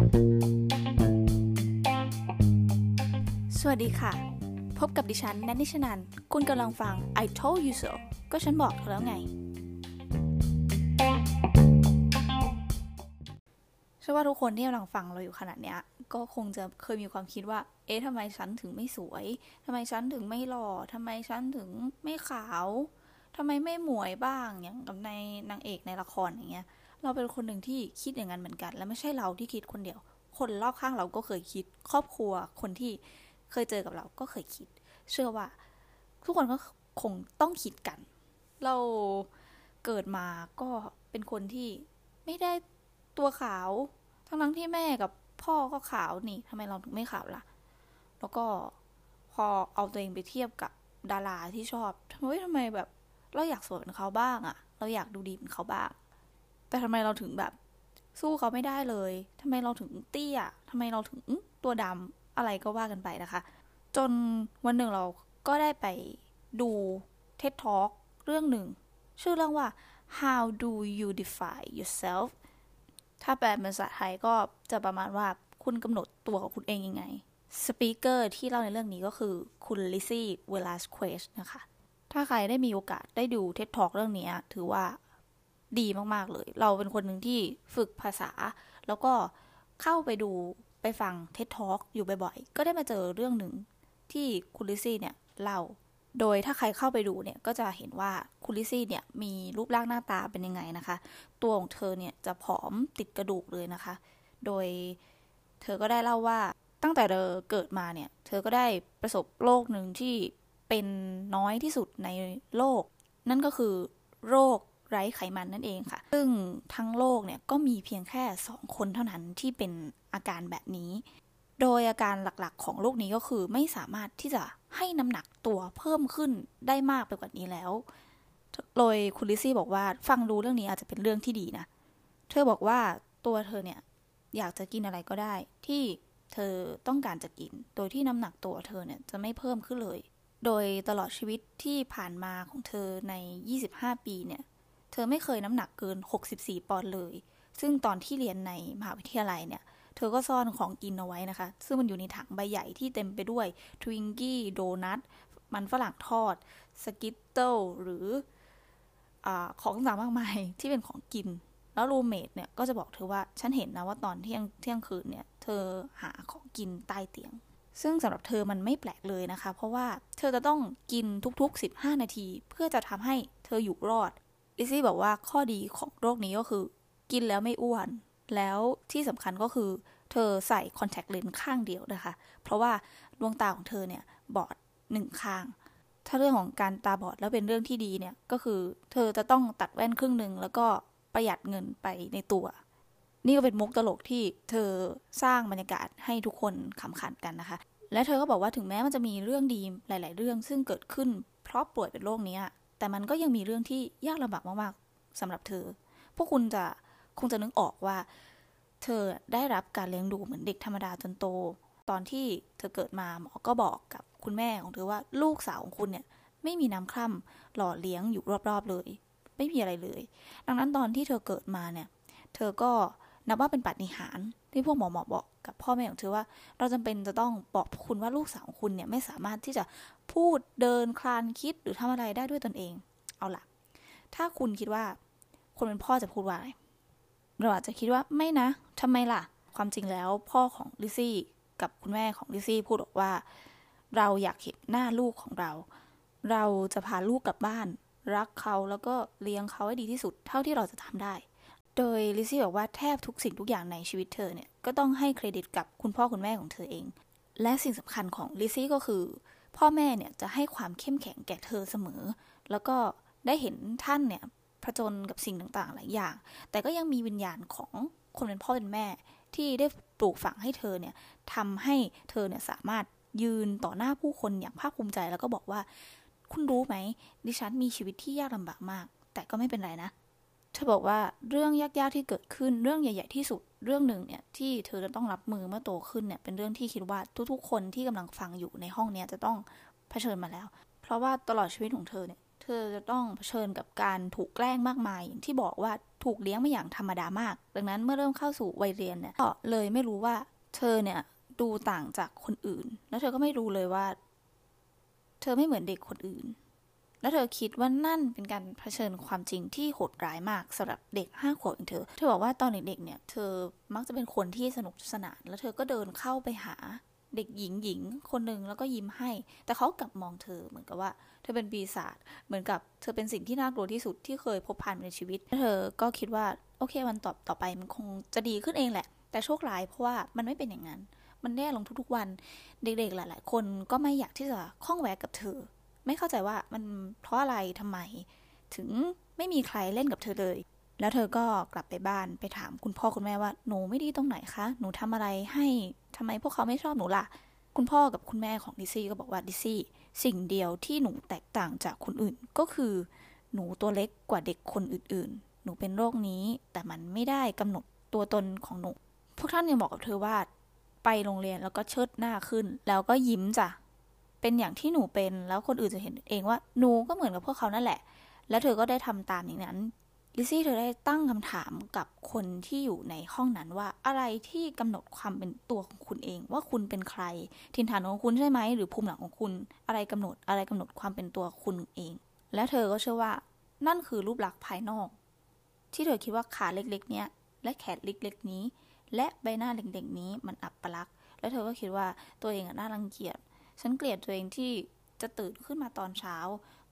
สวัสดีค่ะ พบกับดิฉันแนนนิชนัน คุณกำลังฟัง I told you so ก็ฉันบอกเธอแล้วไงเชื่อว่าทุกคนที่กำลังฟังเราอยู่ขนาดเนี้ย ก็คงจะเคยมีความคิดว่า เอ๊ะทำไมฉันถึงไม่สวยทำไมฉันถึงไม่หล่อทำไมฉันถึงไม่ขาวทำไมไม่หมวยบ้างอย่างกับในนางเอกในละครอย่างเงี้ย เราเป็นคนหนึ่งที่คิดอย่างนั้นเหมือนกัน และไม่ใช่เราที่คิดคนเดียว คนรอบข้างเราก็เคยคิด ครอบครัวคนที่เคยเจอกับเราก็เคยคิด เชื่อว่า ทุกคนก็คงต้องคิดกัน เราเกิดมาก็เป็นคนที่ไม่ได้ตัวขาว ทั้งทั้งที่แม่กับพ่อก็ขาวนี่ทำไมเราถึงไม่ขาวล่ะ แล้วก็พอเอาตัวเองไปเทียบกับดาราที่ชอบทำไมทำไมแบบ เราอยากสวยเหมือนเขาบ้างอะเราอยากดูดีเหมือนเขาบ้าง แต่ทำไมเราถึงแบบ สู้เขาไม่ได้เลยทำไมเราถึงเตี้ยทำไมเราถึงตัวดำอะไรก็ว่ากันไปนะคะ จนวันหนึ่งเราก็ได้ไปดู TED Talk เรื่องหนึ่ง ชื่อเรื่องว่า how do you define yourself ถ้าแปลเป็นภาษาไทยก็จะประมาณว่าคุณกำหนดตัวของคุณเองยังไง สปีกเกอร์ที่เล่าในเรื่องนี้ก็คือคุณลิซี่เวลาสเควชนะคะ ถ้าใครได้มีโอกาสได้ดู TED Talk เรื่องนี้ถือว่า ดีมากๆเลย เราเป็นคนหนึ่งที่ฝึกภาษา แล้วก็เข้าไปดูไปฟัง TED Talk อยู่บ่อยๆ ก็ได้มาเจอเรื่องหนึ่งที่คุณลิซี่เนี่ยเล่า โดยถ้าใครเข้าไปดูเนี่ยก็จะเห็นว่าคุณลิซี่เนี่ยมีรูปร่างหน้าตาเป็นยังไงนะคะ ตัวของเธอเนี่ยจะผอมติดกระดูกเลยนะคะ โดยเธอก็ได้เล่าว่าตั้งแต่เธอเกิดมาเนี่ย เธอก็ได้ประสบโรคหนึ่งที่เป็นน้อยที่สุดในโลก นั่นก็คือโรค ไร้ไขมันนั่นเองค่ะ ซึ่งทั้งโลกเนี่ยก็มีเพียงแค่สองคนเท่านั้นที่เป็นอาการแบบนี้ โดยอาการหลักๆ ของโรคนี้ก็คือไม่สามารถที่จะให้น้ำหนักตัวเพิ่มขึ้นได้มากไปกว่านี้แล้ว โดยคุณลิซี่บอกว่าฟังดูเรื่องนี้อาจจะเป็นเรื่องที่ดีนะ เธอบอกว่าตัวเธอเนี่ยอยากจะกินอะไรก็ได้ ที่เธอต้องการจะกิน โดยที่น้ำหนักตัวเธอเนี่ยจะไม่เพิ่มขึ้นเลย โดยตลอดชีวิตที่ผ่านมาของเธอใน 25 ปีเนี่ย เธอไม่เคยน้ำหนักเกิน 64 ปอนด์เลย ซึ่งตอนที่เรียนในมหาวิทยาลัยเนี่ย เธอก็ซ่อนของกินเอาไว้นะคะ ซึ่งมันอยู่ในถังใบใหญ่ที่เต็มไปด้วยทวิงกี้โดนัท มันฝรั่งทอด สกิตเติลหรืออของต่างมากมายที่เป็นของกิน แล้วรูเมทเนี่ยก็จะบอกเธอว่า ฉันเห็นนะว่าตอนเที่ยงเที่ยงคืนเนี่ย เธอหาของกินใต้เตียงซึ่งสำหรับเธอมันไม่แปลกเลยนะคะ เพราะว่าเธอจะต้องกินทุกๆ 15 นาที เพื่อจะทำให้เธออยู่รอด ลิซี่บอกว่าข้อดีของโรคนี้ก็คือ กินแล้วไม่อ้วน แล้วที่สำคัญก็คือ เธอใส่คอนแทคเลนส์ข้างเดียวนะคะ เพราะว่าดวงตาของเธอเนี่ยบอดหนึ่งข้าง ถ้าเรื่องของการตาบอดแล้วเป็นเรื่องที่ดีเนี่ยก็คือ เธอจะต้องตัดแว่นครึ่งหนึ่งแล้วก็ประหยัดเงินไปในตัว นี่ก็เป็นมุกตลกที่เธอสร้างบรรยากาศให้ทุกคนขำขันกันนะคะ และเธอก็บอกว่าถึงแม้มันจะมีเรื่องดีหลาย ๆ เรื่องซึ่งเกิดขึ้นเพราะป่วยเป็นโรคนี้ แต่มันก็ยังมีเรื่องที่ยากลำบากมากๆสำหรับเธอ พวกคุณจะคงจะนึกออกว่า เธอได้รับการเลี้ยงดูเหมือนเด็กธรรมดาจนโต ตอนที่เธอเกิดมาหมอก็บอกกับคุณแม่ของเธอว่าลูกสาวของคุณเนี่ยไม่มีน้ำคร่ำหล่อเลี้ยงอยู่รอบๆเลย ไม่มีอะไรเลย ดังนั้นตอนที่เธอเกิดมาเนี่ย เธอก็ นับว่าเป็นปาฏิหาริย์ที่พวกหมอหมอบอกกับพ่อแม่ของเธอว่า เราจำเป็นจะต้องบอกคุณว่าลูกสาวของคุณเนี่ยไม่สามารถที่จะพูดเดินคลานคิดหรือทำอะไรได้ด้วยตนเอง เอาล่ะ ถ้าคุณคิดว่า คนเป็นพ่อจะพูดว่าอะไรเราอาจจะคิดว่าไม่นะทำไมล่ะ ความจริงแล้วพ่อของลิซี่กับคุณแม่ของลิซี่พูดบอกว่า เราอยากเห็นหน้าลูกของเรา เราจะพาลูกกลับบ้าน รักเขาแล้วก็เลี้ยงเขาให้ดีที่สุด เท่าที่เราจะทำได้ โดยลิซี่บอกว่าแทบทุกสิ่งทุกอย่างในชีวิตเธอเนี่ย ก็ต้องให้เครดิตกับคุณพ่อคุณแม่ของเธอเอง และสิ่งสำคัญของลิซี่ก็คือ พ่อแม่เนี่ยจะให้ความเข้มแข็งแก่เธอเสมอ แล้วก็ได้เห็นท่านเนี่ยผจญกับสิ่งต่างๆ หลายอย่าง แต่ก็ยังมีวิญญาณของคนเป็นพ่อเป็นแม่ ที่ได้ปลูกฝังให้เธอเนี่ยทำให้เธอเนี่ยสามารถยืนต่อหน้าผู้คนอย่างภาคภูมิใจ แล้วก็บอกว่า คุณรู้ไหม ดิฉันมีชีวิตที่ยากลำบากมาก แต่ก็ไม่เป็นไรนะ ธอบอกว่าเรื่องยากๆที่เกิดขึ้นเรื่องใหญ่ ๆ ที่สุดเรื่องหนึ่งเนี่ยที่เธอจะต้องรับมือเมื่อโตขึ้นเนี่ยเป็นเรื่องที่คิดว่าทุกๆ คนที่กำลังฟังอยู่ในห้องเนี้ยจะต้องเผชิญมาแล้ว เพราะว่าตลอดชีวิตของเธอเนี่ยเธอจะต้องเผชิญกับการถูกแกล้งมากมายอย่างที่บอกว่าถูกเลี้ยงมาอย่างธรรมดามาก ดังนั้นเมื่อเริ่มเข้าสู่วัยเรียนเนี่ยก็เลยไม่รู้ว่าเธอเนี่ยดูต่างจากคนอื่น แล้วเธอก็ไม่รู้เลยว่า เธอไม่เหมือนเด็กคนอื่น แล้วเธอคิดว่านั่นเป็นการเผชิญความจริงที่โหดร้ายมากสำหรับเด็กห้าขวบอย่างเธอ เธอบอกว่าตอนเด็กๆเนี่ย เธอมักจะเป็นคนที่สนุกสนาน แล้วเธอก็เดินเข้าไปหาเด็กหญิงหญิงคนหนึ่งแล้วก็ยิ้มให้ แต่เขากลับมองเธอเหมือนกับว่า เธอเป็นปีศาจเหมือนกับเธอเป็นสิ่งที่น่ากลัวที่สุดที่เคยพบผ่านในชีวิตเธอก็คิดว่าโอเควันต่อต่อไปมันคงจะดีขึ้นเองแหละ แต่โชคร้ายเพราะว่ามันไม่เป็นอย่างนั้น มันแย่ลงทุกๆวัน เด็กๆหลาย ๆ คนก็ไม่อยากที่จะข้องแวะกับเธอ ไม่เข้าใจว่ามันเพราะอะไรทำไม ถึงไม่มีใครเล่นกับเธอเลย แล้วเธอก็กลับไปบ้านไปถามคุณพ่อคุณแม่ว่าหนูไม่ดีตรงไหนคะ หนูทำอะไรให้ทำไมพวกเขาไม่ชอบหนูล่ะ คุณพ่อกับคุณแม่ของดิซี่ก็บอกว่าดิซี่สิ่งเดียวที่หนูแตกต่างจากคนอื่นก็คือ หนูตัวเล็กกว่าเด็กคนอื่นๆ หนูเป็นโรคนี้แต่มันไม่ได้กำหนดตัวตนของหนู พวกท่านยังบอกกับเธอว่า ไปโรงเรียนแล้วก็เชิดหน้าขึ้น แล้วก็ยิ้มจ้ะ เป็นอย่างที่หนูเป็นแล้วคนอื่นจะเห็นเองว่าหนูก็เหมือนกับพวกเขานั่นแหละ แล้วเธอก็ได้ทำตามอย่างนั้นลิซี่เธอได้ตั้งคำถามกับคนที่อยู่ในห้องนั้นว่าอะไรที่กำหนดความเป็นตัวของคุณเอง ว่าคุณเป็นใครถิ่นฐานของคุณใช่ไหมหรือภูมิหลังของคุณ อะไรกำหนดอะไรกำหนดความเป็นตัวคุณเอง และเธอก็เชื่อว่านั่นคือรูปลักษณ์ภายนอก ที่เธอคิดว่าขาเล็กๆ เนี้ยและแขนเล็กๆนี้ และใบหน้าเด็กๆนี้มันอับปลักษณ์แล้วเธอก็คิดว่าตัวเองอะน่ารังเกียจ ฉันเกลียดตัวเองที่จะตื่นขึ้นมาตอนเช้า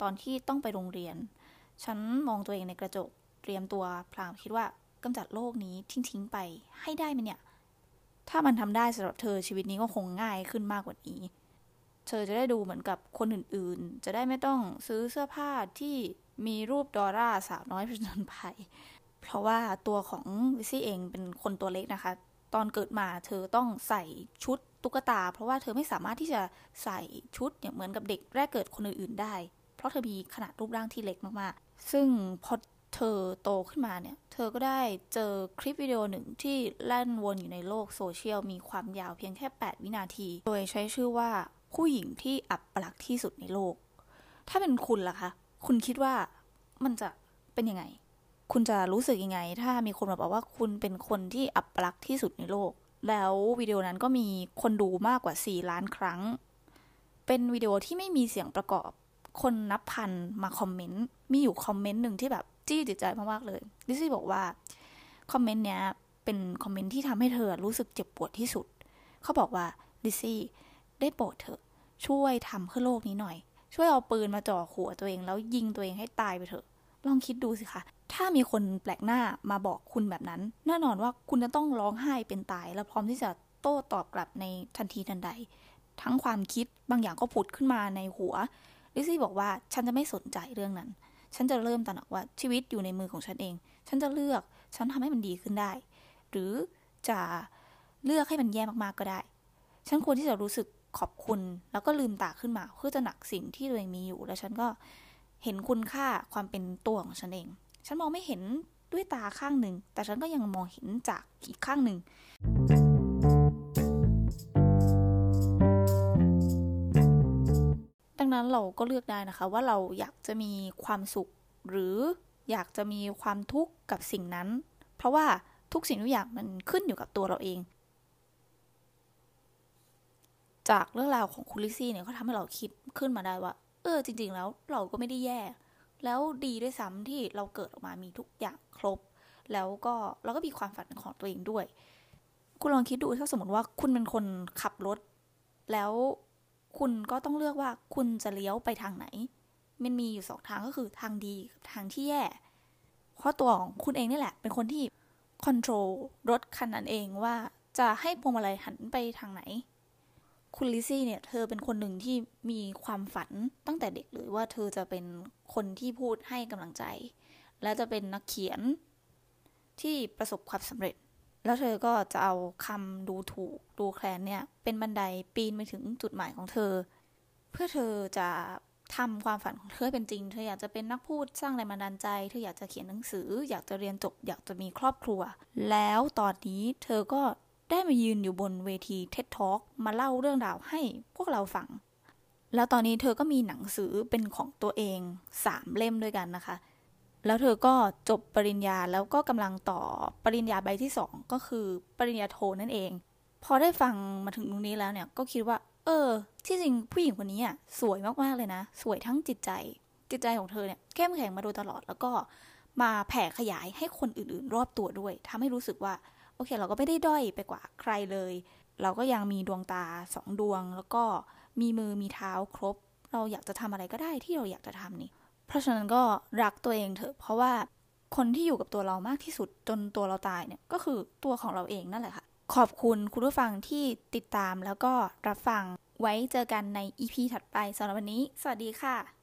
ตอนที่ต้องไปโรงเรียน ฉันมองตัวเองในกระจกเตรียมตัวพลางคิดว่ากำจัดโลกนี้ทิ้งๆไปให้ได้ไหมเนี่ย ถ้ามันทำได้สำหรับเธอชีวิตนี้ก็คงง่ายขึ้นมากกว่านี้ เธอจะได้ดูเหมือนกับคนอื่นๆ จะได้ไม่ต้องซื้อเสื้อผ้าที่มีรูปดอร่าสาวน้อยผจญภัย เพราะว่าตัวของลิซี่เองเป็นคนตัวเล็กนะคะ ตอนเกิดมาเธอต้องใส่ชุด ตุ๊กตา เพราะว่าเธอไม่สามารถที่จะใส่ชุดเนี่ยเหมือนกับเด็กแรกเกิดคนอื่นๆได้ เพราะเธอมีขนาดรูปร่างที่เล็กมากๆ ซึ่งพอเธอโตขึ้นมาเนี่ย เธอก็ได้เจอคลิปวิดีโอหนึ่งที่แล่นวนอยู่ในโลกโซเชียลมีความยาวเพียงแค่ 8 วินาที โดยใช้ชื่อว่าผู้หญิงที่อับปลักที่สุดในโลก ถ้าเป็นคุณล่ะคะ คุณคิดว่ามันจะเป็นยังไง คุณจะรู้สึกยังไง ถ้ามีคนมาบอกว่าคุณเป็นคนที่อัปลักษณ์ที่สุดในโลก แล้ววิดีโอนั้นก็มีคนดูมากกว่า 4 ล้านครั้ง เป็นวิดีโอที่ไม่มีเสียงประกอบ คนนับพันมาคอมเมนต์ มีอยู่คอมเมนต์หนึ่งที่แบบจี้จิตใจมากๆเลยลิซซี่บอกว่าคอมเมนต์เนี้ยเป็นคอมเมนต์ที่ทำให้เธอรู้สึกเจ็บปวดที่สุด เขาบอกว่าลิซซี่ได้โปรดเถอะ ช่วยทำเพื่อโลกนี้หน่อย ช่วยเอาปืนมาจ่อหัวตัวเองแล้วยิงตัวเองให้ตายไปเถอะ ลองคิดดูสิคะ ถ้ามีคนแปลกหน้ามาบอกคุณแบบนั้น แน่นอนว่าคุณจะต้องร้องไห้เป็นตาย และพร้อมที่จะโต้ตอบกลับในทันทีทันใด ทั้งความคิดบางอย่างก็ผุดขึ้นมาในหัวลิซี่บอกว่าฉันจะไม่สนใจเรื่องนั้น ฉันจะเริ่มตระหนักว่าชีวิตอยู่ในมือของฉันเอง ฉันจะเลือก ฉันทำให้มันดีขึ้นได้ หรือจะเลือกให้มันแย่มากๆก็ได้ ฉันควรที่จะรู้สึกขอบคุณ แล้วก็ลืมตาขึ้นมาเพื่อจะหนักสิ่งที่ตัวเองมีอยู่ แล้วฉันก็เห็นคุณค่าความเป็นตัวของฉันเอง ฉันมองไม่เห็นด้วยตาข้างหนึ่ง แต่ฉันก็ยังมองเห็นจากอีกข้างหนึ่ง ดังนั้นเราก็เลือกได้นะคะ ว่าเราอยากจะมีความสุข หรืออยากจะมีความทุกข์กับสิ่งนั้น เพราะว่าทุกสิ่งทุกอย่างมันขึ้นอยู่กับตัวเราเอง จากเรื่องราวของคุณลิซี่เนี่ยเขาทำให้เราคิดขึ้นมาได้ว่า เออ จริง ๆ แล้วเราก็ไม่ได้แย่ แล้วดีด้วยซ้ำที่เราเกิดออกมามีทุกอย่างครบ แล้วก็เราก็มีความฝันของตัวเองด้วย คุณลองคิดดูถ้าสมมติว่าคุณเป็นคนขับรถ แล้วคุณก็ต้องเลือกว่าคุณจะเลี้ยวไปทางไหน มันมีอยู่สองทางก็คือทางดีกับทางที่แย่ เพราะตัวของคุณเองนี่แหละ เป็นคนที่คอนโทรลรถคันนั้นเองว่าจะให้พวงมาลัยหันไปทางไหน คุณลิซี่เนี่ย เธอเป็นคนหนึ่งที่มีความฝันตั้งแต่เด็กเลยว่าเธอจะเป็นคนที่พูดให้กำลังใจ และจะเป็นนักเขียนที่ประสบความสำเร็จ แล้วเธอก็จะเอาคำดูถูกดูแคลนเนี่ย เป็นบันไดปีนไปถึงจุดหมายของเธอ เพื่อเธอจะทำความฝันของเธอเป็นจริง เธออยากจะเป็นนักพูดสร้างแรงบันดาลใจ เธออยากจะเขียนหนังสือ อยากจะเรียนจบ อยากจะมีครอบครัว แล้วตอนนี้เธอก็ ได้มายืนอยู่บนเวที TED Talk มาเล่าเรื่องราวให้พวกเราฟัง แล้วตอนนี้เธอก็มีหนังสือเป็นของตัวเองสามเล่มด้วยกันนะคะ แล้วเธอก็จบปริญญาแล้วก็กำลังต่อปริญญาใบที่สองก็คือปริญญาโทนั่นเอง พอได้ฟังมาถึงตรงนี้แล้วเนี่ยก็คิดว่า เออ ที่จริงผู้หญิงคนนี้อะสวยมากๆเลยนะ สวยทั้งจิตใจ จิตใจของเธอเนี่ยเข้มแข็งมาโดยตลอดแล้วก็มาแผ่ขยายให้คนอื่นๆ รอบตัวด้วยทำให้รู้สึกว่า โอเค เราก็ไม่ได้ด้อยไปกว่าใครเลย เราก็ยังมีดวงตาสองดวง แล้วก็มีมือมีเท้าครบ เราอยากจะทำอะไรก็ได้ที่เราอยากจะทำนี่ เพราะฉะนั้นก็รักตัวเองเถอะ เพราะว่าคนที่อยู่กับตัวเรามากที่สุดจนตัวเราตายเนี่ยก็คือตัวของเราเองนั่นแหละค่ะ ขอบคุณคุณผู้ฟังที่ติดตามแล้วก็รับฟังไว้เจอกันใน EP ถัดไปสำหรับวันนี้ สวัสดีค่ะ